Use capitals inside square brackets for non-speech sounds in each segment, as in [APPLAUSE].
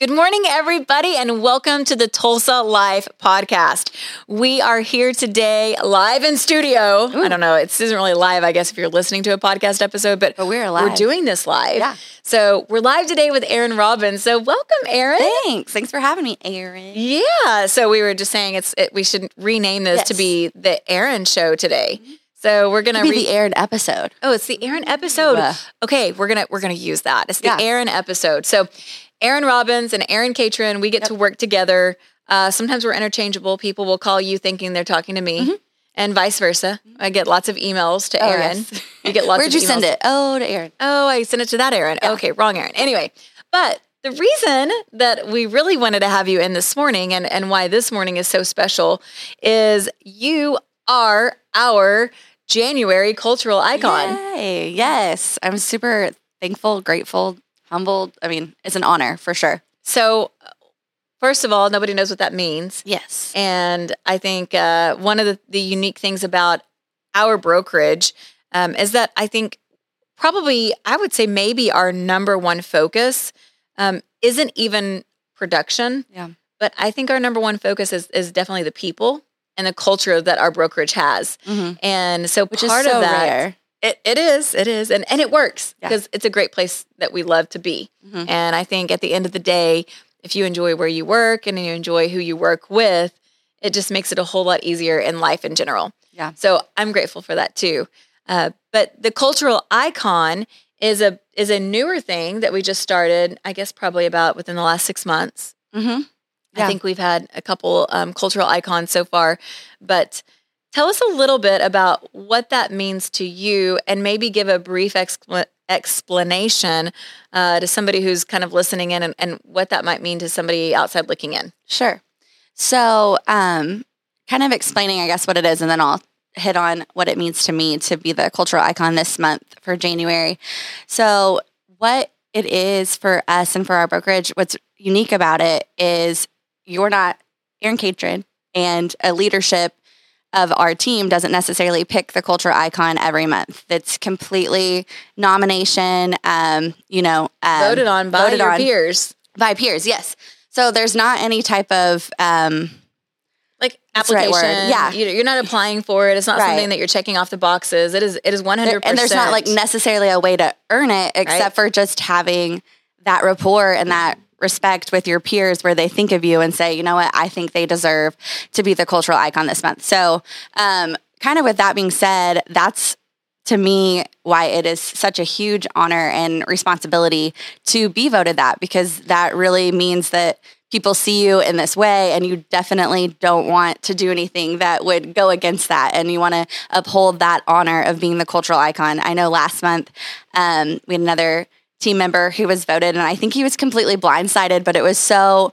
Good morning, everybody, and welcome to the Tulsa Life podcast. We are here today live in studio. I don't know, it isn't really live, I guess, if you're listening to a podcast episode, but, But we're live. we're doing this live. Yeah. So we're live today with Erin Robbins. So welcome, Erin. Thanks. Thanks for having me, Erin. Yeah. So we were just saying it's it, we should rename this to be the Erin Show today. So we're gonna Be re- the Erin episode. Oh, it's the Erin episode. Yeah. Okay, we're gonna we're gonna use that. It's the Yeah. Erin episode. So Erin Robbins and Erin Catron, we get to work together. Uh, sometimes we're interchangeable. People will call you thinking they're talking to me, and vice versa. I get lots of emails to Mm-hmm. Oh, Erin. yes. You get lots. Where'd you send it? Oh, to Erin. Oh, I sent it to that Erin. Okay, wrong Erin. Anyway, but the reason that we really wanted to have you in this morning and, and why this morning is so special is you are our January cultural icon. Yay. Yes. I'm super thankful, grateful, humbled. I mean, it's an honor for sure. So, first of all, nobody knows what that means. Yes. And I think uh, one of the, the unique things about our brokerage um, is that I think probably, I would say maybe our number one focus um, isn't even production. Yeah. But I think our number one focus is, is definitely the people and the culture that our brokerage has. Mhm. And so Which part is so of that, rare. It, it is, it is. And, and it works Yeah. because it's a great place that we love to be. Mhm. And I think at the end of the day, if you enjoy where you work and you enjoy who you work with, it just makes it a whole lot easier in life in general. Yeah. So I'm grateful for that too. Uh, but the cultural icon is a is a newer thing that we just started. I guess probably about within the last six months. Mm-hmm. I think we've had a couple um, cultural icons so far, but tell us a little bit about what that means to you, and maybe give a brief expl- explanation uh, to somebody who's kind of listening in, and, and what that might mean to somebody outside looking in. Sure. So, um, kind of explaining, I guess, what it is, and then I'll hit on what it means to me to be the cultural icon this month for January. So, what it is for us and for our brokerage, what's unique about it is you're not Erin Catron and a leadership of our team doesn't necessarily pick the culture icon every month. It's completely nomination, um, you know, um, Voted on by voted your on peers, by peers. Yes. So there's not any type of um, like right application. word. Yeah. you, you're not applying for it. It's not Right. something that you're checking off the boxes. It is. It is 100. there- and there's not like necessarily a way to earn it except Right. for just having that rapport and that respect with your peers where they think of you and say, you know what, I think they deserve to be the cultural icon this month. So, um, kind of with that being said, that's to me why it is such a huge honor and responsibility to be voted that because that really means that people see you in this way and you definitely don't want to do anything that would go against that. And you want to uphold that honor of being the cultural icon. I know last month um, we had another team member who was voted and i think he was completely blindsided but it was so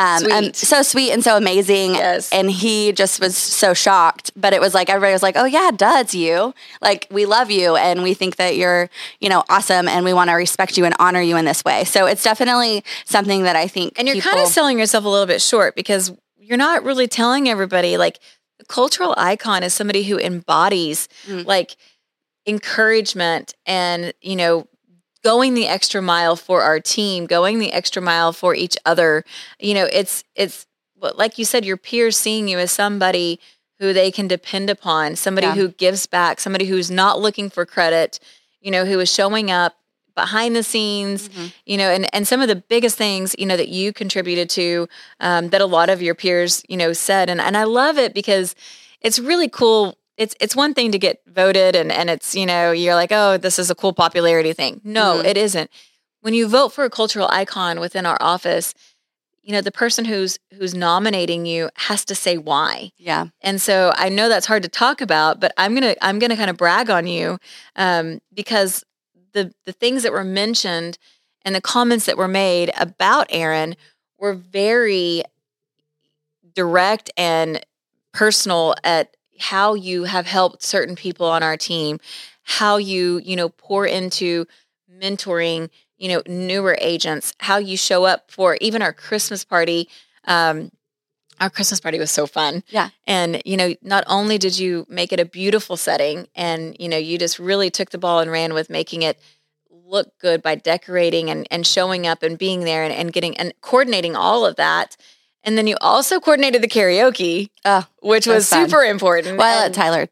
um, um, so sweet and so amazing Yes. and he just was so shocked but it was like everybody was like oh yeah duh it's you like we love you and we think that you're you know awesome and we want to respect you and honor you in this way so it's definitely something that i think And you're people, kind of selling yourself a little bit short because you're not really telling everybody like the cultural icon is somebody who embodies Mm. like encouragement and, you know, going the extra mile for our team, going the extra mile for each other. You know, it's it's like you said your peers seeing you as somebody who they can depend upon, somebody Yeah. who gives back, somebody who's not looking for credit, you know, who is showing up behind the scenes, Mhm. you know, and, and some of the biggest things, you know, that you contributed to um, that a lot of your peers, you know, said. And, and I love it because it's really cool. It's, it's one thing to get voted and, and it's, you know, you're like, oh, this is a cool popularity thing. No, Mhm. it isn't. When you vote for a cultural icon within our office, you know, the person who's who's nominating you has to say why. yeah And so I know that's hard to talk about, but I'm gonna I'm gonna kind of brag on you um, because the the things that were mentioned and the comments that were made about Erin were very direct and personal at how you have helped certain people on our team, how you you know pour into mentoring you know newer agents, how you show up for even our Christmas party. Um, our Christmas party was so fun. Yeah. And, you know, not only did you make it a beautiful setting and, you know, you just really took the ball and ran with making it look good by decorating and, and showing up and being there and, and getting and coordinating all of that. And then you also coordinated the karaoke, Oh, which was was super important. Well, And- Tyler.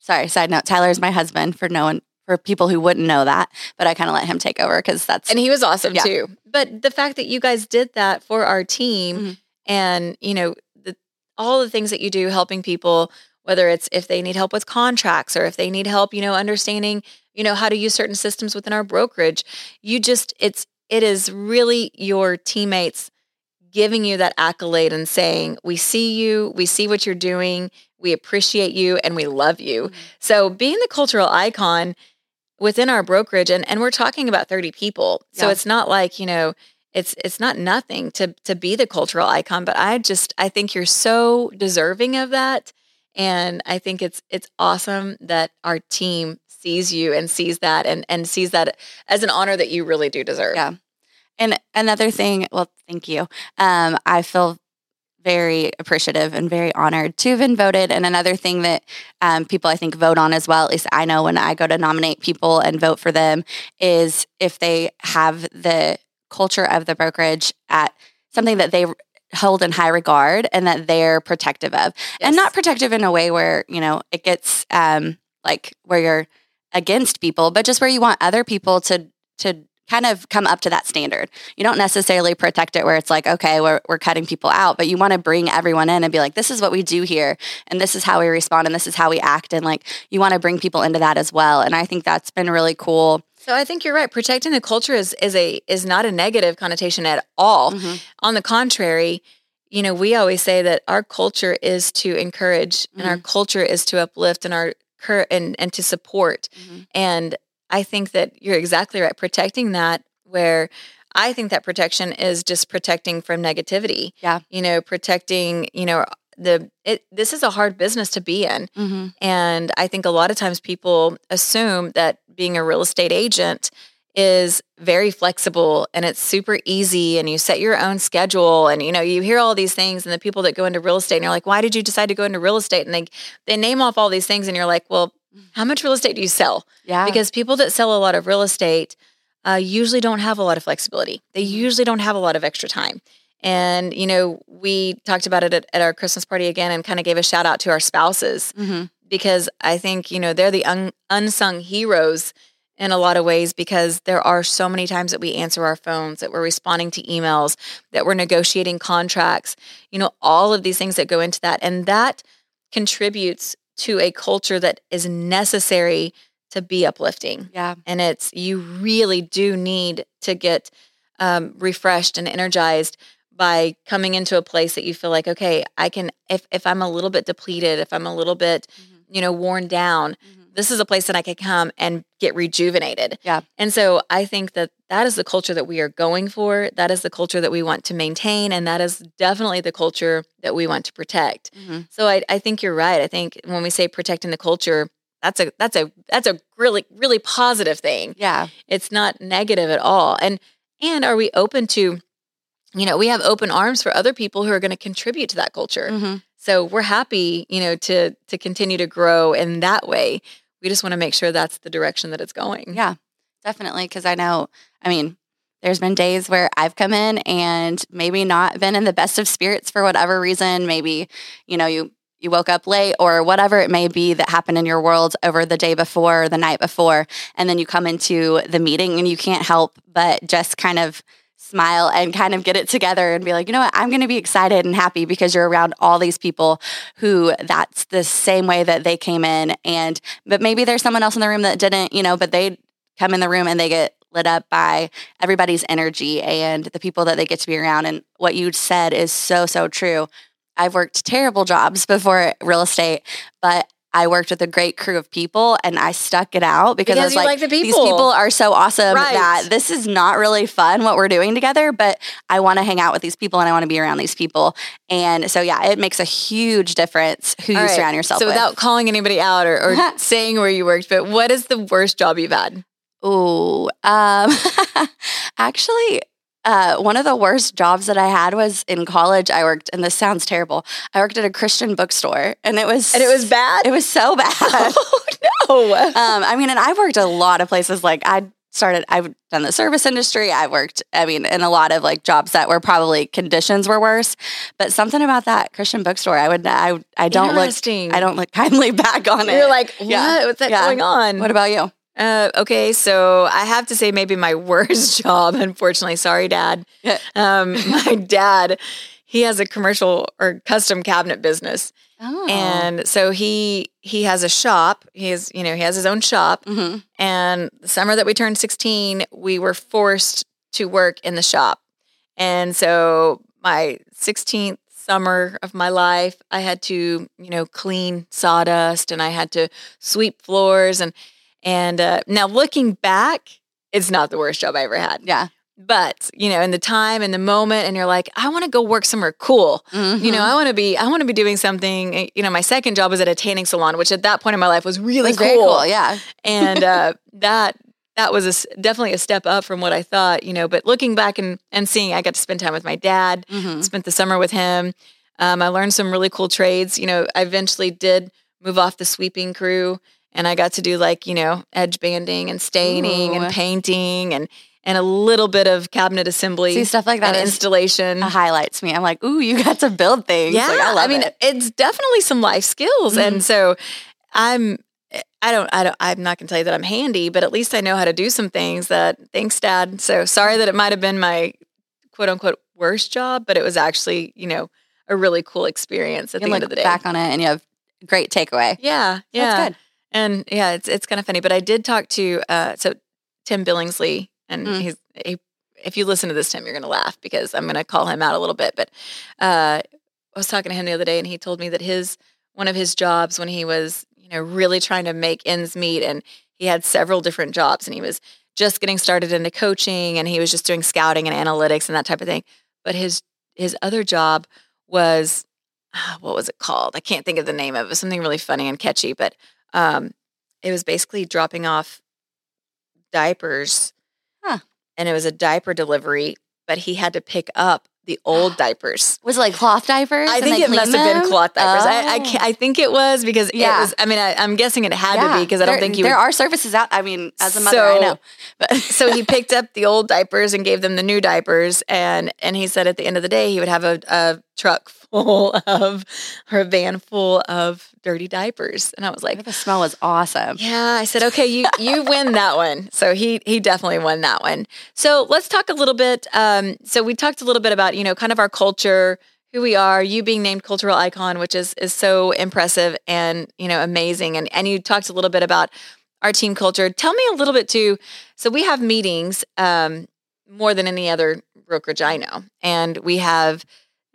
Sorry, side note. Tyler is my husband. For no one, for people who wouldn't know that, but I kind of let him take over because that's and he was awesome Yeah. too. But the fact that you guys did that for our team Mhm. and, you know, the, all the things that you do helping people, whether it's if they need help with contracts or if they need help, you know, understanding, you know, how to use certain systems within our brokerage, you just, it's, it is really your teammates giving you that accolade and saying, we see you, we see what you're doing, we appreciate you, and we love you. Mhm. So being the cultural icon within our brokerage, and, and we're talking about 30 people. So Yeah. it's not like, you know, it's it's not nothing to to be the cultural icon, but I just I think you're so deserving of that. And I think it's it's awesome that our team sees you and sees that and and sees that as an honor that you really do deserve. Yeah. And another thing, well, thank you. Um, I feel very appreciative and very honored to have been voted. And another thing that um, people I think vote on as well, at least I know when I go to nominate people and vote for them, is if they have the culture of the brokerage at something that they hold in high regard and that they're protective of. And not protective in a way where, you know, it gets um, like where you're against people, but just where you want other people to to kind of come up to that standard. You don't necessarily protect it where it's like, okay, we're, we're cutting people out, but you want to bring everyone in and be like, this is what we do here. And this is how we respond. And this is how we act. And like, you want to bring people into that as well. And I think that's been really cool. So I think you're right. Protecting the culture is is a is not a negative connotation at all. Mhm. On the contrary, you know, we always say that our culture is to encourage and our culture is to uplift and our cur- and and to support. Mhm. And I think that you're exactly right. Protecting that where I think that protection is just protecting from negativity. Yeah. You know, protecting, you know, the it this is a hard business to be in. Mhm. And I think a lot of times people assume that being a real estate agent is very flexible and it's super easy and you set your own schedule and you know you hear all these things and the people that go into real estate and you're like why did you decide to go into real estate and they they name off all these things and you're like well [LAUGHS] how much real estate do you sell Yeah. because people that sell a lot of real estate uh, usually don't have a lot of flexibility. They usually don't have a lot of extra time. And, you know, we talked about it at, at our Christmas party again and kind of gave a shout out to our spouses Mhm. because I think, you know, they're the un- unsung heroes in a lot of ways because there are so many times that we answer our phones, that we're responding to emails, that we're negotiating contracts, you know, all of these things that go into that. And that contributes to a culture that is necessary to be uplifting yeah. and it's you really do need to get um, refreshed and energized by coming into a place that you feel like okay i can if if i'm a little bit depleted if i'm a little bit Mhm. you know worn down Mhm. This is a place that i could come and get rejuvenated Yeah. and so i think that that is the culture that we are going for that is the culture that we want to maintain and that is definitely the culture that we want to protect Mhm. so I, I think you're right. I think when we say protecting the culture, that's a that's a that's a really really positive thing. Yeah. It's not negative at all. And and are we open to, you know, we have open arms for other people who are going to contribute to that culture. Mhm. So we're happy, you know, to to continue to grow in that way. We just want to make sure that's the direction that it's going. Yeah, definitely. Because I know, I mean, there's been days where I've come in and maybe not been in the best of spirits for whatever reason. Maybe, you know, you you woke up late or whatever it may be that happened in your world over the day before or the night before, and then you come into the meeting and you can't help but just kind of smile and kind of get it together and be like, you know what, I'm going to be excited and happy because you're around all these people who that's the same way that they came in. And, but maybe there's someone else in the room that didn't, you know, but they come in the room and they get lit up by everybody's energy and the people that they get to be around. And what you said is so, so true. I've worked terrible jobs before real estate, but I worked with a great crew of people and I stuck it out because, I was like, like the these people. people are so awesome Right. that this is not really fun what we're doing together, but I want to hang out with these people and I want to be around these people. And so, yeah, it makes a huge difference who you All right. surround yourself So with. without calling anybody out or, or [LAUGHS] saying where you worked, but what is the worst job you've had? Oh, um, [LAUGHS] actually, uh, one of the worst jobs that I had was in college. I worked, and this sounds terrible. I worked at a Christian bookstore, and it was And it was bad? it was so [LAUGHS] bad. oh no. um, I mean, and I've worked a lot of places. Like I started I've done the service industry. I worked, I mean, in a lot of like jobs that were probably conditions were worse. But something about that Christian bookstore, I would I I don't look I don't look kindly [LAUGHS] back on it. You're like, what? Yeah. What's that yeah. going on? What about you? Uh, okay, so I have to say maybe my [LAUGHS] worst job, unfortunately. Sorry, Dad. Um, [LAUGHS] my dad, he has a commercial or custom cabinet business. Oh. And so he he has a shop. He has, you know, he has his own shop. Mm-hmm. And the summer that we turned 16, we were forced to work in the shop. And so my 16th summer of my life, I had to, you know, clean sawdust and I had to sweep floors and and uh, now looking back, it's not the worst job I ever had. Yeah. But, you know, in the time and the moment, and you're like, I want to go work somewhere cool. Mm-hmm. You know, I want to be, I want to be doing something. Eh, you know, my second job was at a tanning salon, which at that point in my life was really was cool. cool. Yeah. And uh, [LAUGHS] that, that was a, definitely a step up from what I thought, you know, but looking back and, and seeing, I got to spend time with my dad, mm-hmm. spent the summer with him. Um, I learned some really cool trades. You know, I eventually did move off the sweeping crew and I got to do like, you know, edge banding and staining Ooh. and painting and and a little bit of cabinet assembly. See stuff like that. And installation highlights me. I'm like, ooh, you got to build things. Yeah, like, I, I, mean, it. it's definitely some life skills, mm-hmm. and so I'm. I don't, I don't, I'm not going to tell you that I'm handy, but at least I know how to do some things that, thanks, Dad. So sorry that it might have been my quote unquote worst job, but it was actually, you know, a really cool experience at you the end of the day. back on it and you have great takeaway. Yeah. Yeah. That's good. And yeah, it's, it's kind of funny, but I did talk to, uh, so Tim Billingsley and mm. he's he, if you listen to this, Tim, you're going to laugh because I'm going to call him out a little bit. But uh, I was talking to him the other day, and he told me that his one of his jobs when he was you know really trying to make ends meet, and he had several different jobs, and he was just getting started into coaching, and he was just doing scouting and analytics and that type of thing. But his his other job was what was it called? I can't think of the name of it. it was something really funny and catchy, but um, it was basically dropping off diapers and it was a diaper delivery, but he had to pick up the old [GASPS] diapers. Was it like cloth diapers? I think it must them? have been cloth diapers. Oh. I, I, I, think it was because yeah. it was, I mean, I, am guessing it had yeah. to be because I don't think you There would, are services out. I mean, as a mother, so, I know. But [LAUGHS] so he picked up the old diapers and gave them the new diapers. And, and he said at the end of the day, he would have a, a truck full [LAUGHS] of, or a van full of dirty diapers. And I was like, the smell was awesome. Yeah. I said, okay, you, you win that one. So he, he definitely won that one. So let's talk a little bit. Um, so we talked a little bit about, you know, kind of our culture, who we are, you being named cultural icon, which is, is so impressive and, you know, amazing. And, and you talked a little bit about our team culture. Tell me a little bit too. So we have meetings, um, more than any other brokerage I know. And we have,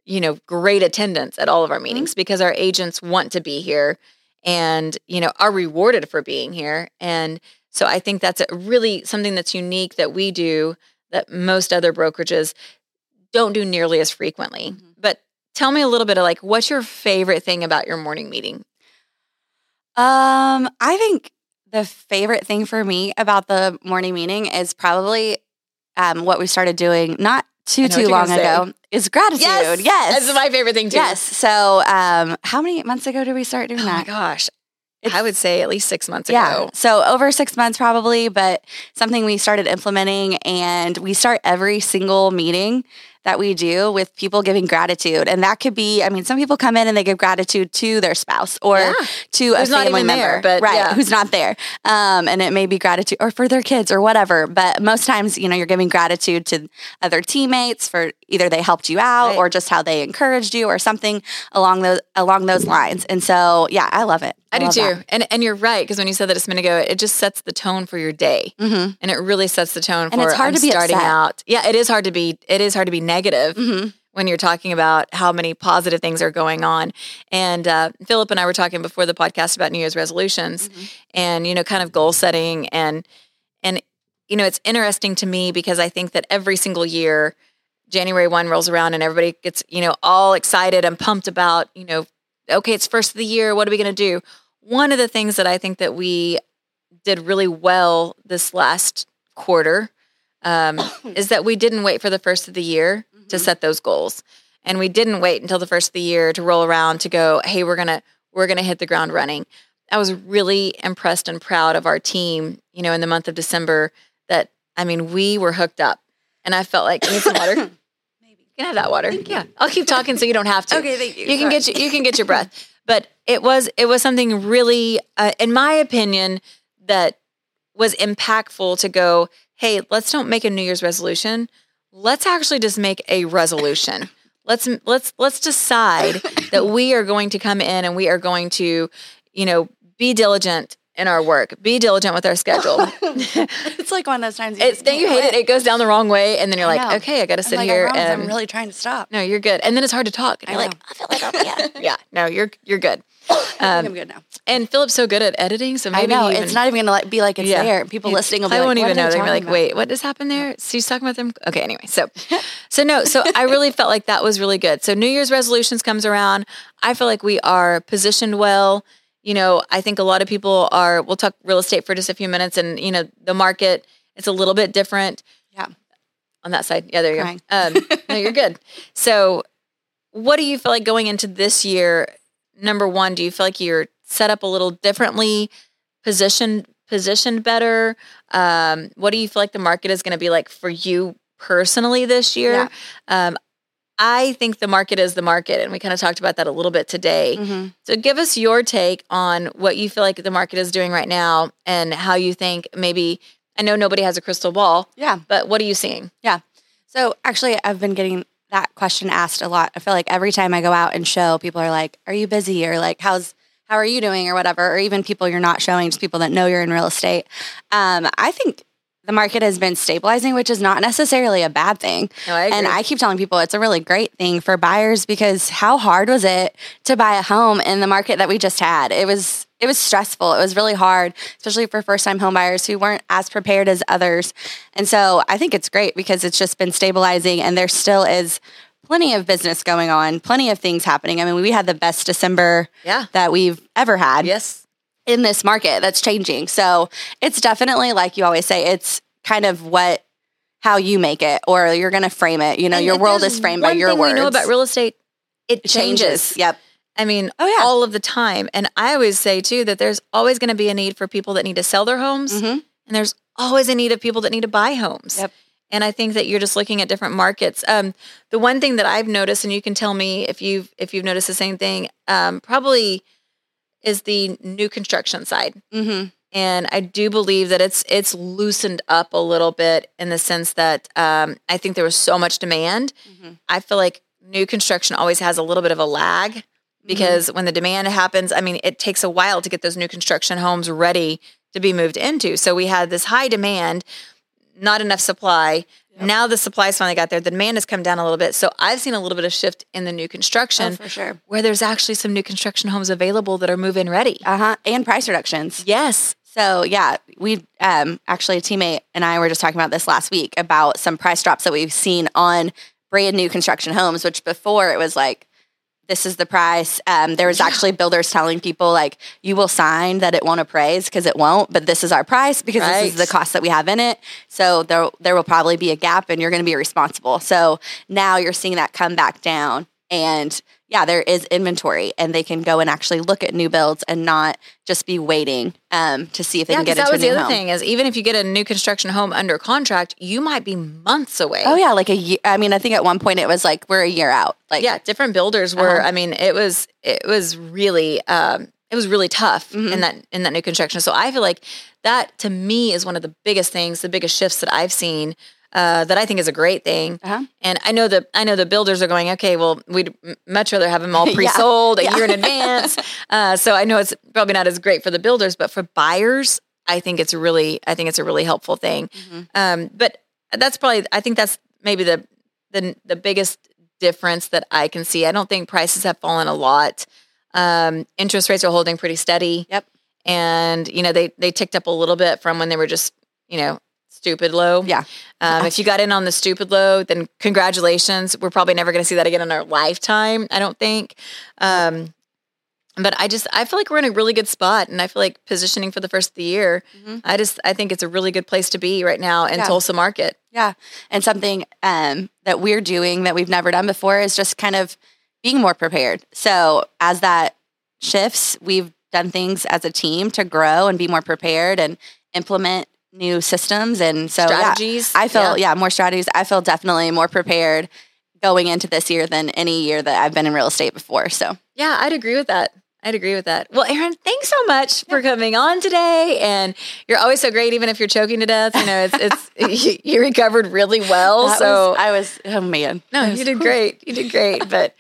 you know, great attendance at all of our mm-hmm. meetings mm-hmm. because our agents want to be here and, you know, are rewarded for being here. And so I think that's really something that's unique that we do that most other brokerages don't do nearly as frequently. Mm-hmm. But tell me a little bit of like what's your favorite thing about your morning meeting? Um, I think the favorite thing for me about the morning meeting is probably um, what we started doing not too too long ago is gratitude. Yes, yes, that's my favorite thing too. Yes. So, um, how many months ago did we start doing oh that? Oh my gosh. It's, I would say at least six months yeah, ago. So over six months probably, but something we started implementing and we start every single meeting that we do with people giving gratitude. And that could be, I mean, some people come in and they give gratitude to their spouse or yeah. to who's a family member, there, but right, yeah. who's not there. Um, and it may be gratitude or for their kids or whatever. But most times, you know, you're giving gratitude to other teammates for either they helped you out right. or just how they encouraged you or something along those along those lines. And so, yeah, I love it. I, I do too. That. And and you're right because when you said that a minute ago, it just sets the tone for your day, mm-hmm. and it really sets the tone and for. it's hard I'm to be starting upset. out. Yeah, it is hard to be. It is hard to be negative. Mm-hmm when you're talking about how many positive things are going on. And uh, Philip and I were talking before the podcast about New Year's resolutions mm-hmm. and, you know, kind of goal setting. And, and, you know, it's interesting to me because I think that every single year, January 1 rolls around and everybody gets, you know, all excited and pumped about, you know, okay, it's first of the year. What are we going to do? One of the things that I think that we did really well this last quarter um, [COUGHS] is that we didn't wait for the first of the year to set those goals. And we didn't wait until the first of the year to roll around to go, hey, we're gonna we're gonna hit the ground running. I was really impressed and proud of our team, you know, in the month of December that I mean, we were hooked up, and I felt like you need some water. [COUGHS] You Maybe. can have that water. Yeah, I'll keep talking so you don't have to. Okay, thank you. You can get you, you can get your breath. But it was it was something really, uh, in my opinion, that was impactful to go. Hey, let's don't make a New Year's resolution. Let's actually just make a resolution. let's let's let's decide [LAUGHS] that we are going to come in and we are going to, you know, be diligent in our work, be diligent with our schedule. [LAUGHS] [LAUGHS] it's like one of those times you it, then you hate can't it. It goes down the wrong way, and then you're I like, know. okay, I got to sit like, here I promise and I'm really trying to stop. no, you're good. And then it's hard to talk. And I you're like. I feel like I'm, yeah, yeah. No, you're you're good. I think Um, I'm good now. and Philip's so good at editing, so I maybe know he it's not even gonna like, be like it's Yeah. there. People He- listening will be I like, won't even are know. they They're be like, about? wait, what just happened there? So She's talking about them. Okay, anyway, so [LAUGHS] so no, so I really felt like that was really good. So New Year's resolutions comes around. I feel like we are positioned well. You know, I think a lot of people are. We'll talk real estate for just a few minutes, and you know, the market it's a little bit different. Yeah. on that side. Yeah, there you Crying. go. Um, no, you're good. [LAUGHS] So, what do you feel like going into this year? Number one, do you feel like you're set up a little differently, positioned positioned better? Um, what do you feel like the market is going to be like for you personally this year? Yeah. Um, I think the market is the market, and we kind of talked about that a little bit today. Mhm. So, give us your take on what you feel like the market is doing right now, and how you think maybe. I know nobody has a crystal ball, Yeah. but what are you seeing? Yeah. So actually, I've been getting that question asked a lot. I feel like every time I go out and show, people are like, "Are you busy?" or like, "How's how are you doing?" or whatever. Or even people you're not showing, just people that know you're in real estate. Um, I think the market has been stabilizing, which is not necessarily a bad thing. No, I. And I keep telling people it's a really great thing for buyers because how hard was it to buy a home in the market that we just had? It was it was stressful. It was really hard, especially for first time homebuyers who weren't as prepared as others. And so I think it's great because it's just been stabilizing and there still is plenty of business going on, plenty of things happening. I mean, we had the best December yeah. that we've ever had Yes. in this market that's changing. So it's definitely like you always say, it's kind of what how you make it or you're going to frame it. You know, And your world is framed by your thing words. We know about real estate. It It changes. Yep. I mean, Oh, yeah. all of the time. And I always say too that there's always going to be a need for people that need to sell their homes, Mhm. and there's always a need of people that need to buy homes. Yep. And I think that you're just looking at different markets. Um, the one thing that I've noticed, and you can tell me if you've if you've noticed the same thing, um, probably is the new construction side. hmm and I do believe that it's it's loosened up a little bit in the sense that um, I think there was so much demand. Mhm. I feel like new construction always has a little bit of a lag because when the demand happens, I mean, it takes a while to get those new construction homes ready to be moved into. So we had this high demand, not enough supply. Yep. Now the supply's finally got there. The demand has come down a little bit. So I've seen a little bit of shift in the new construction Oh, for sure. where there's actually some new construction homes available that are move-in ready. Uh huh. And price reductions. Yes. So yeah, we um actually a teammate and I were just talking about this last week about some price drops that we've seen on brand new construction homes, which before it was like this is the price. Um, there was actually builders telling people like you will sign that it won't appraise because it won't, but this is our price because this is the cost that we have in it. So there there will probably be a gap and you're going to be responsible. So now you're seeing that come back down and yeah, there is inventory and they can go and actually look at new builds and not just be waiting um, to see if they Yeah, can get into that was the other home. thing is even if you get a new construction home under contract, you might be months away. Oh yeah, like a year. I mean, I think at one point it was like we're a year out. Like yeah, different builders were. Uh-huh. I mean, it was it was really um, it was really tough Mhm. in that in that new construction. So I feel like that to me is one of the biggest things, the biggest shifts that I've seen. Uh, that I think is a great thing, Uh-huh. and I know the I know the builders are going. Okay, well, we'd much rather have them all [LAUGHS] pre-sold a Yeah. year in advance. [LAUGHS] Uh, so I know it's probably not as great for the builders, but for buyers, I think it's really I think it's a really helpful thing. Mhm. Um, but that's probably I think that's maybe the the the biggest difference that I can see. I don't think prices have fallen a lot. Um, interest rates are holding pretty steady. Yep. And you know they they ticked up a little bit from when they were just you know stupid low. Yeah. Um, if you got in on the stupid low, then congratulations. We're probably never going to see that again in our lifetime. I don't think. Um, but I just I feel like we're in a really good spot, and I feel like positioning for the first of the year. Mhm. I just I think it's a really good place to be right now in Yeah. Tulsa market. Yeah. And something um, that we're doing that we've never done before is just kind of being more prepared. So as that shifts, we've done things as a team to grow and be more prepared and implement new systems and so strategies. Yeah, I feel yeah. yeah, more strategies. I feel definitely more prepared going into this year than any year that I've been in real estate before. So yeah, I'd agree with that. I'd agree with that. Well, Erin, thanks so much for coming on today. And you're always so great, even if you're choking to death. You know, it's it's [LAUGHS] [LAUGHS] you, recovered really well. That so was, I was oh man, no, you did [LAUGHS] great. You did great. But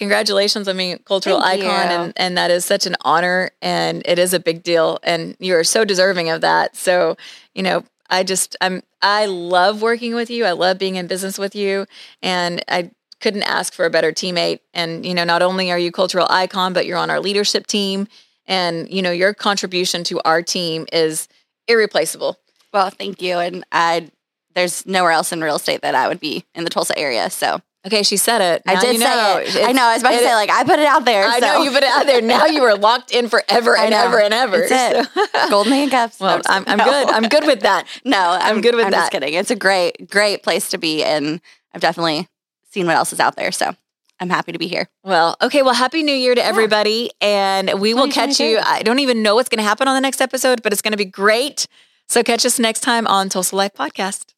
congratulations on being a cultural Thank icon, and and that is such an honor, and it is a big deal, and you are so deserving of that. So you know, I just I'm I love working with you. I love being in business with you, and I couldn't ask for a better teammate. And, you know, not only are you cultural icon, but you're on our leadership team. And, you know, your contribution to our team is irreplaceable. Well, thank you. And I, there's nowhere else in real estate that I would be in the Tulsa area. So Okay, she said it. Now I did you know. say it. I know. I was about it, to say, like, I put it out there. I so. know you put it out there. Now you are locked in forever and ever and ever. That's it. So. [LAUGHS] Golden handcuffs. Well, I'm, I'm no. good. I'm good with that. [LAUGHS] No, I'm, I'm good with I'm that. just kidding. It's a great, great place to be. And I've definitely seen what else is out there. So I'm happy to be here. Well, okay. Well, happy new year to everybody. Yeah. And we will catch you. I don't even know what's going to happen on the next episode, but it's going to be great. So catch us next time on Tulsa Life Podcast.